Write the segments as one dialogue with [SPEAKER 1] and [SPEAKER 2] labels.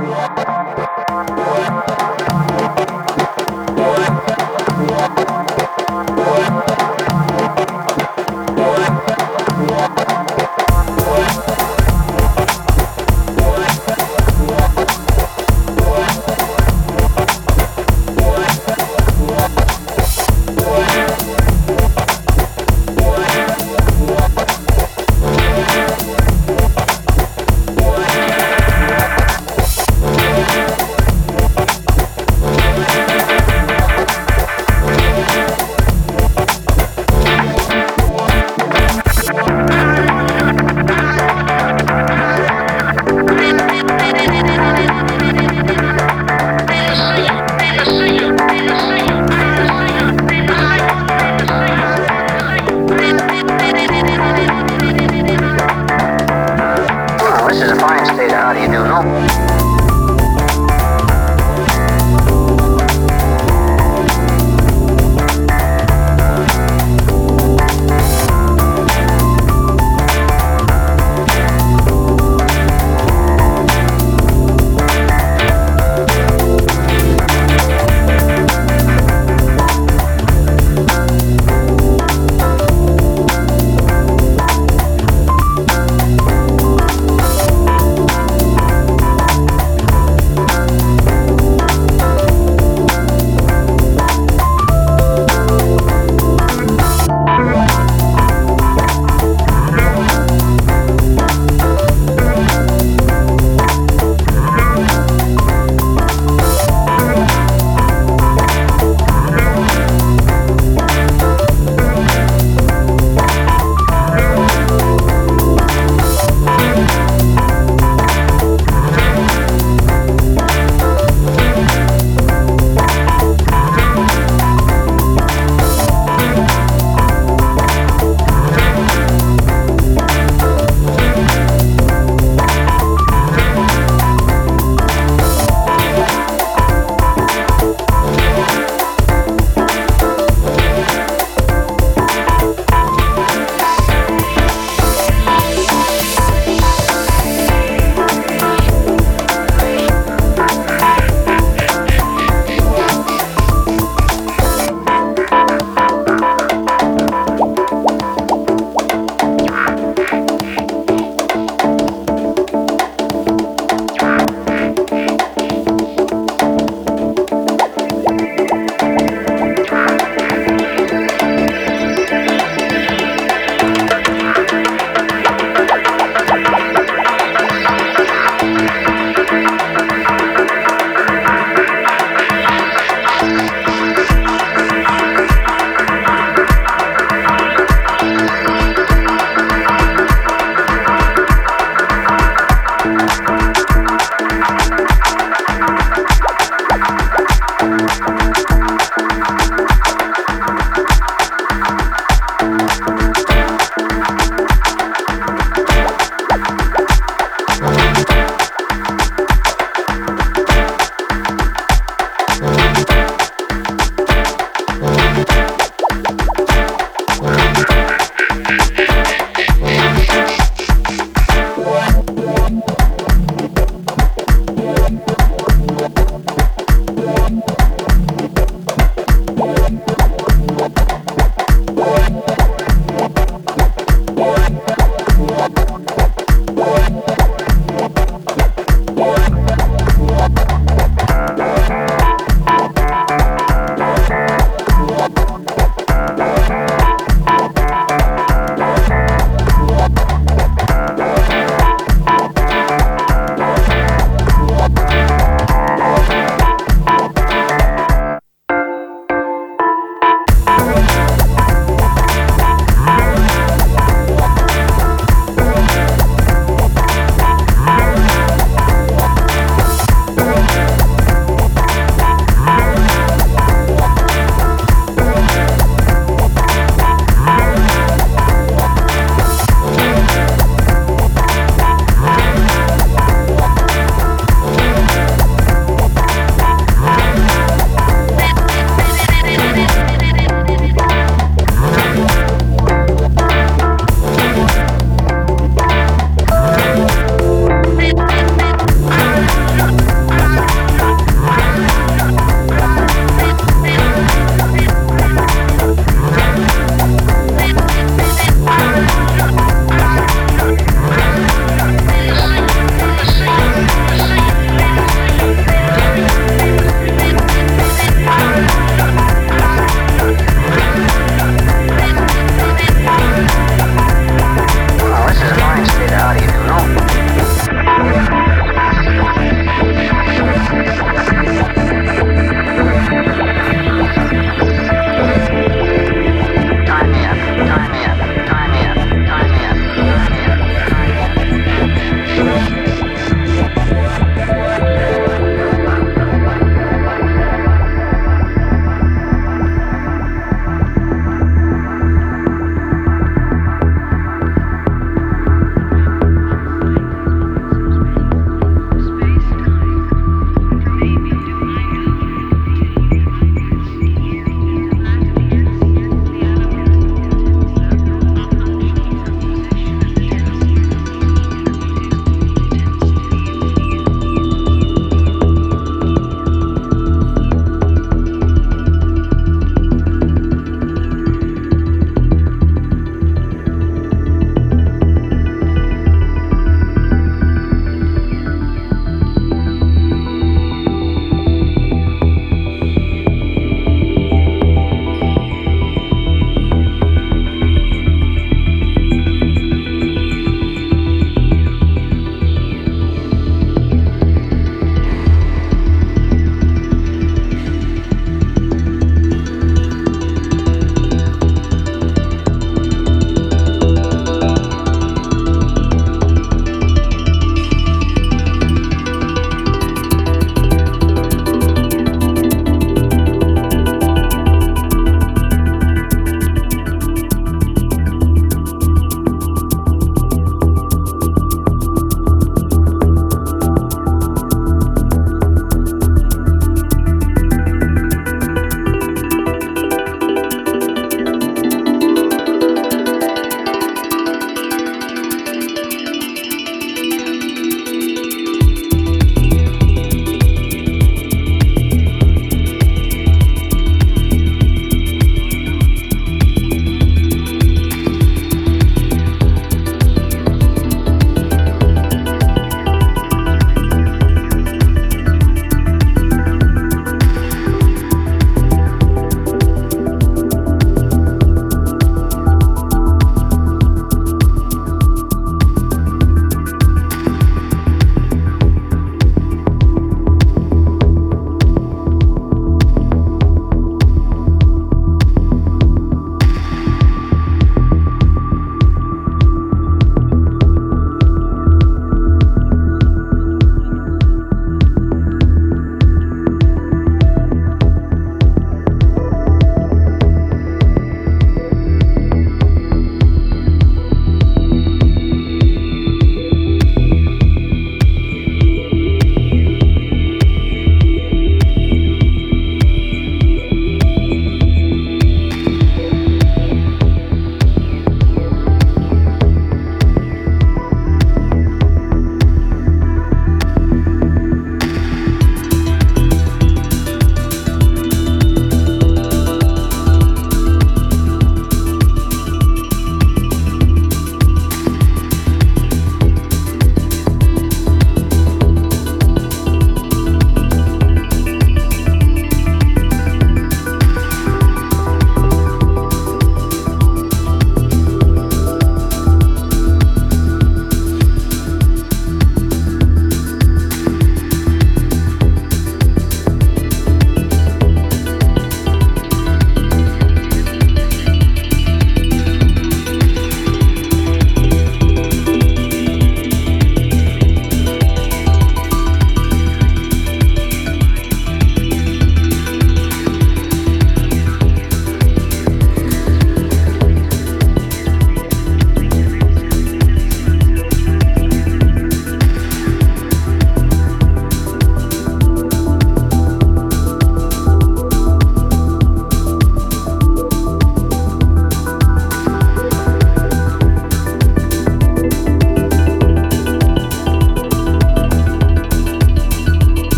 [SPEAKER 1] Música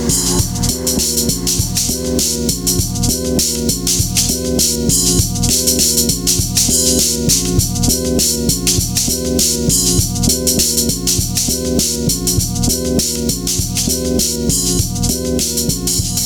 [SPEAKER 1] Thank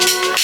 [SPEAKER 1] you.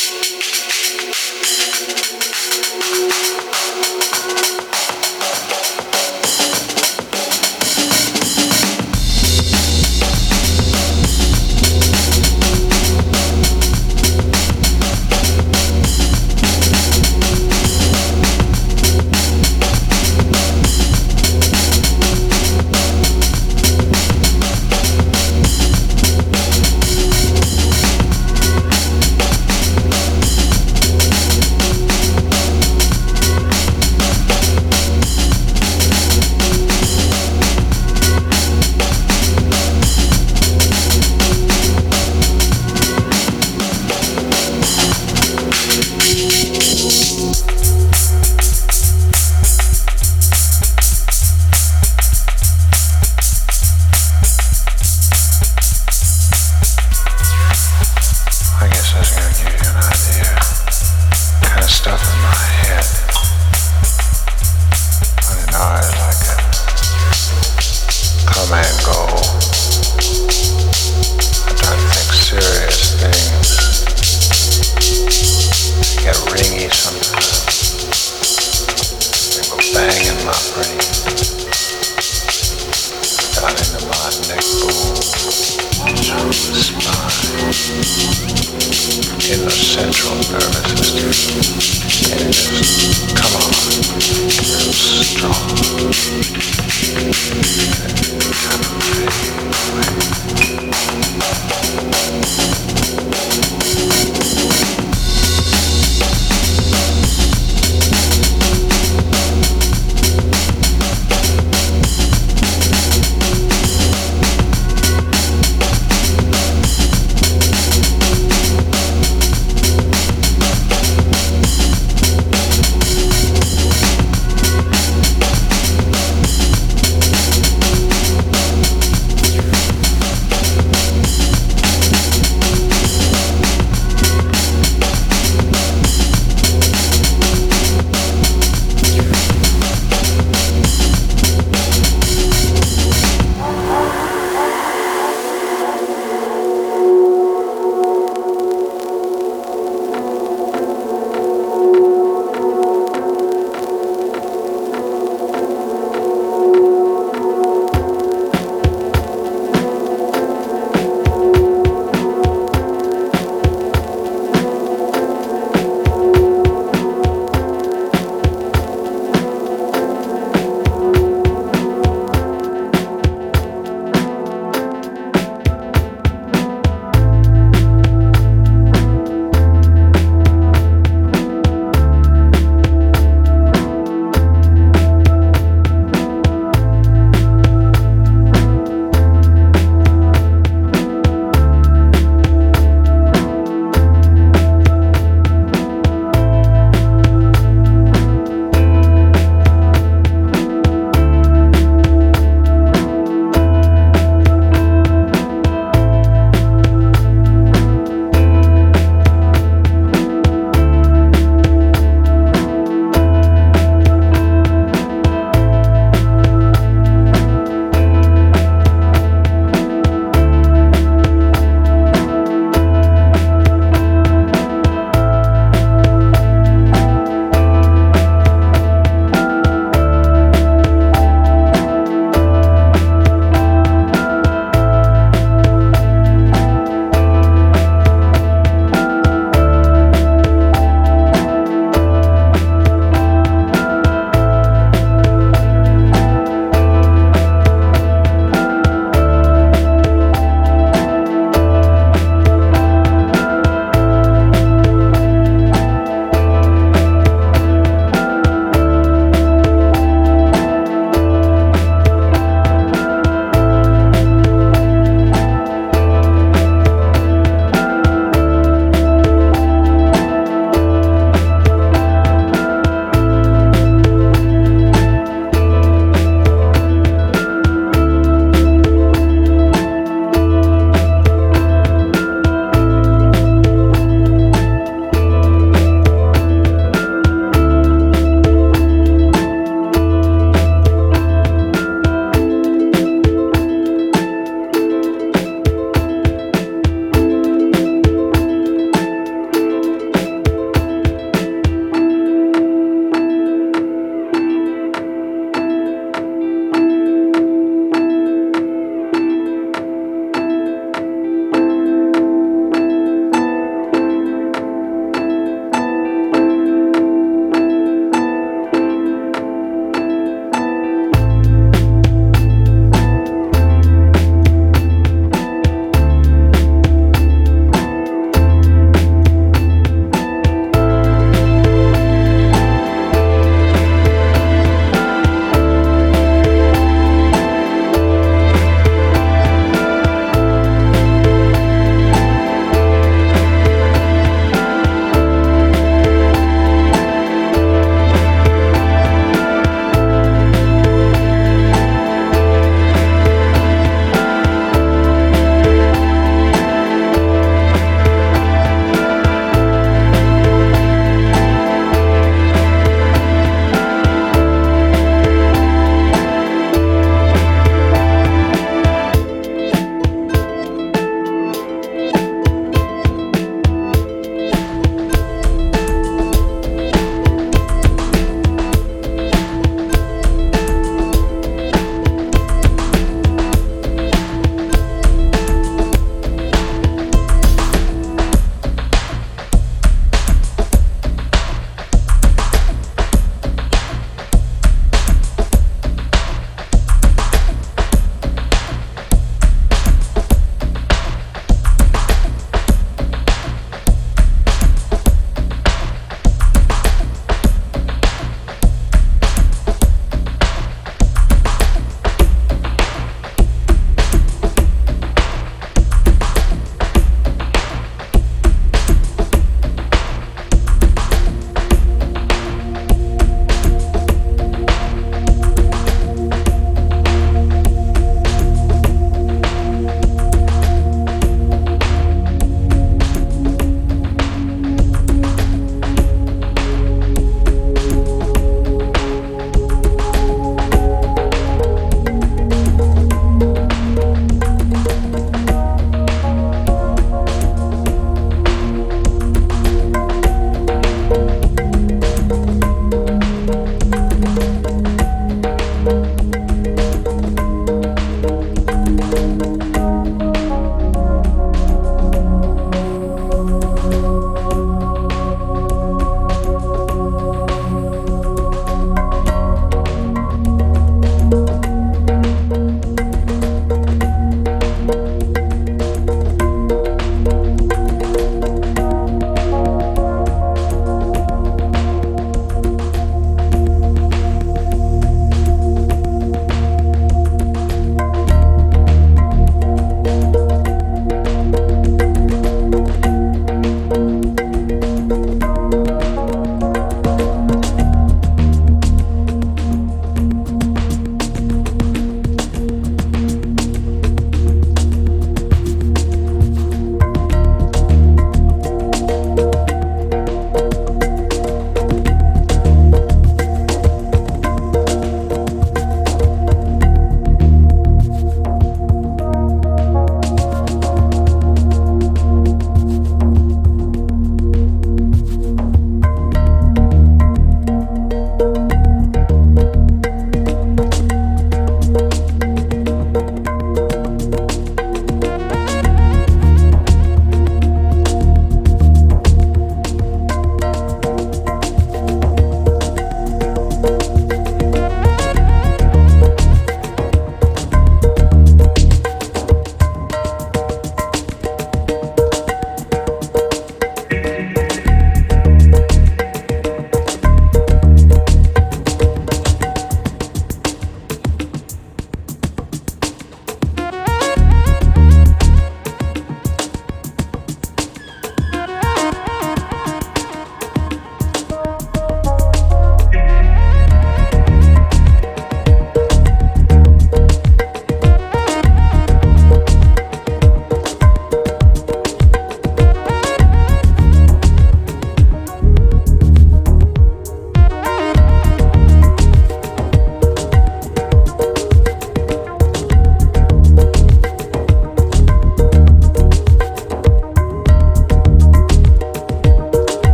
[SPEAKER 2] like come and go. I think serious things. Get ringy sometimes. They go bang in my brain. Down into my neck bone, the spine, in the central nervous system.